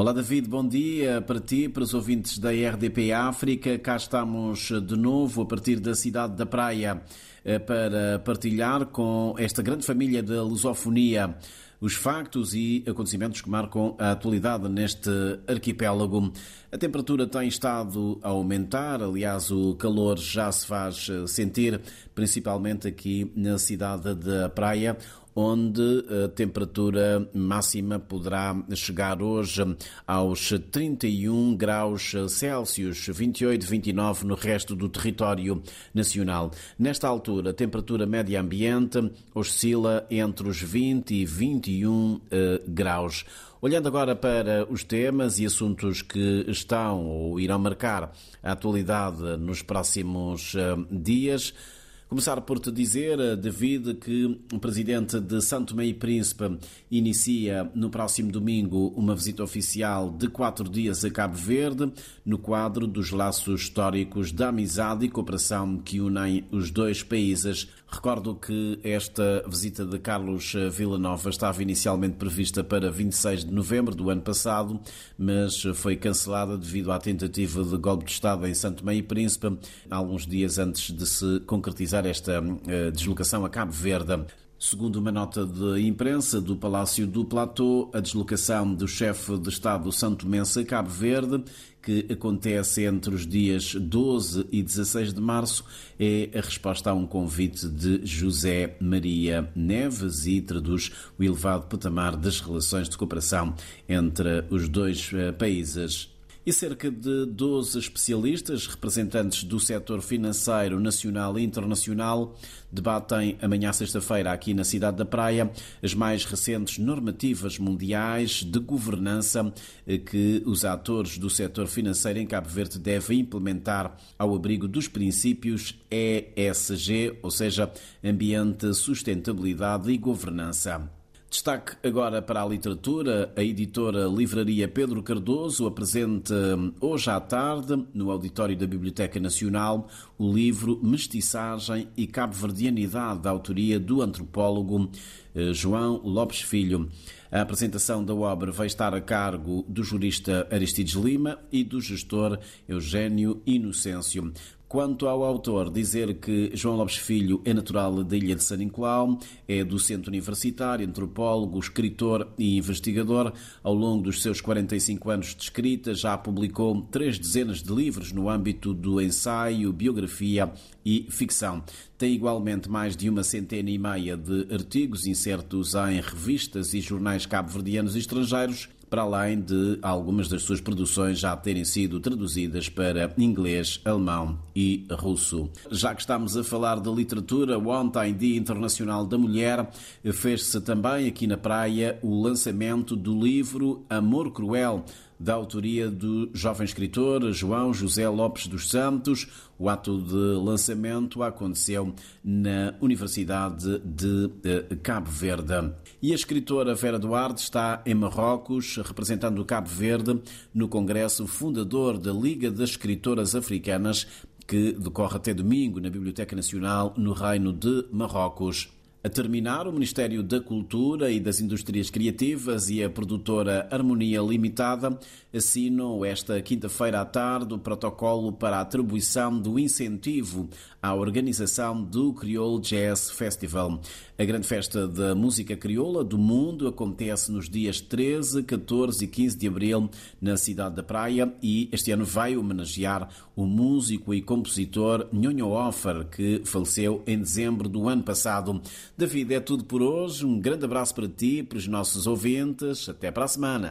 Olá David, bom dia para ti, para os ouvintes da RDP África. Cá estamos de novo a partir da cidade da Praia eh, para partilhar com esta grande família da lusofonia os factos e acontecimentos que marcam a atualidade neste arquipélago. A temperatura tem estado a aumentar, aliás, o calor já se faz sentir, principalmente aqui na cidade da Praia, onde a temperatura máxima poderá chegar hoje aos 31 graus Celsius, 28, 29 no resto do território nacional. Nesta altura, a temperatura média ambiente oscila entre os 20 e 21 eh, graus. Olhando agora para os temas e assuntos que estão ou irão marcar a atualidade nos próximos eh, dias, Começar por te dizer, eh, David, que o presidente de Santo Meio Príncipe inicia no próximo domingo uma visita oficial de quatro dias a Cabo Verde, no quadro dos laços históricos da amizade e cooperação que unem os dois países. Recordo que esta visita de Carlos Villanova estava inicialmente prevista para 26 de novembro do ano passado, mas foi cancelada devido à tentativa de golpe de Estado em Santo Meio Príncipe, alguns dias antes de se concretizar esta uh, deslocação a Cabo Verde. Segundo uma nota de imprensa do Palácio do Platô, a deslocação do chefe de Estado Santo Mensa Cabo Verde, que acontece entre os dias 12 e 16 de março, é a resposta a um convite de José Maria Neves e traduz o elevado patamar das relações de cooperação entre os dois eh, países e cerca de 12 especialistas, representantes do setor financeiro nacional e internacional, debatem amanhã sexta-feira aqui na cidade da Praia as mais recentes normativas mundiais de governança que os atores do setor financeiro em Cabo Verde devem implementar ao abrigo dos princípios ESG, ou seja, Ambiente, Sustentabilidade e Governança. Destaque agora para a literatura. A editora Livraria Pedro Cardoso apresenta hum, hoje à tarde, no auditório da Biblioteca Nacional, o livro Mestiçagem e Cabo-Verdianidade, da autoria do antropólogo João Lopes Filho. A apresentação da obra vai estar a cargo do jurista Aristides Lima e do gestor Eugênio Inocêncio. Quanto ao autor, dizer que João Lopes Filho é natural da Ilha de São Nicolau, é docente universitário, antropólogo, escritor e investigador. Ao longo dos seus 45 anos de escrita, já publicou três dezenas de livros no âmbito do ensaio, biografia e ficção. Tem igualmente mais de uma centena e meia de artigos incertos em revistas e jornais cabo-verdianos e estrangeiros para além de algumas das suas produções já terem sido traduzidas para inglês, alemão e russo. Já que estamos a falar de literatura, ontem, Dia Internacional da Mulher, fez-se também aqui na praia o lançamento do livro Amor Cruel da autoria do jovem escritor João José Lopes dos Santos. O ato de lançamento aconteceu na Universidade de eh, Cabo Verde. E a escritora Vera Duarte está em Marrocos, representando Cabo Verde no Congresso Fundador da Liga das Escritoras Africanas, que decorre até domingo na Biblioteca Nacional, no Reino de Marrocos. A terminar, o Ministério da Cultura e das Indústrias Criativas e a produtora Harmonia Limitada assinam esta quinta-feira à tarde o protocolo para a atribuição do incentivo à organização do Creole Jazz Festival. A grande festa da música crioula do mundo acontece nos dias 13, 14 e 15 de abril na cidade da Praia e este ano vai homenagear o músico e compositor Nhonho Offer, que faleceu em dezembro do ano passado. David, é tudo por hoje. Um grande abraço para ti, para os nossos ouvintes. Até para a semana.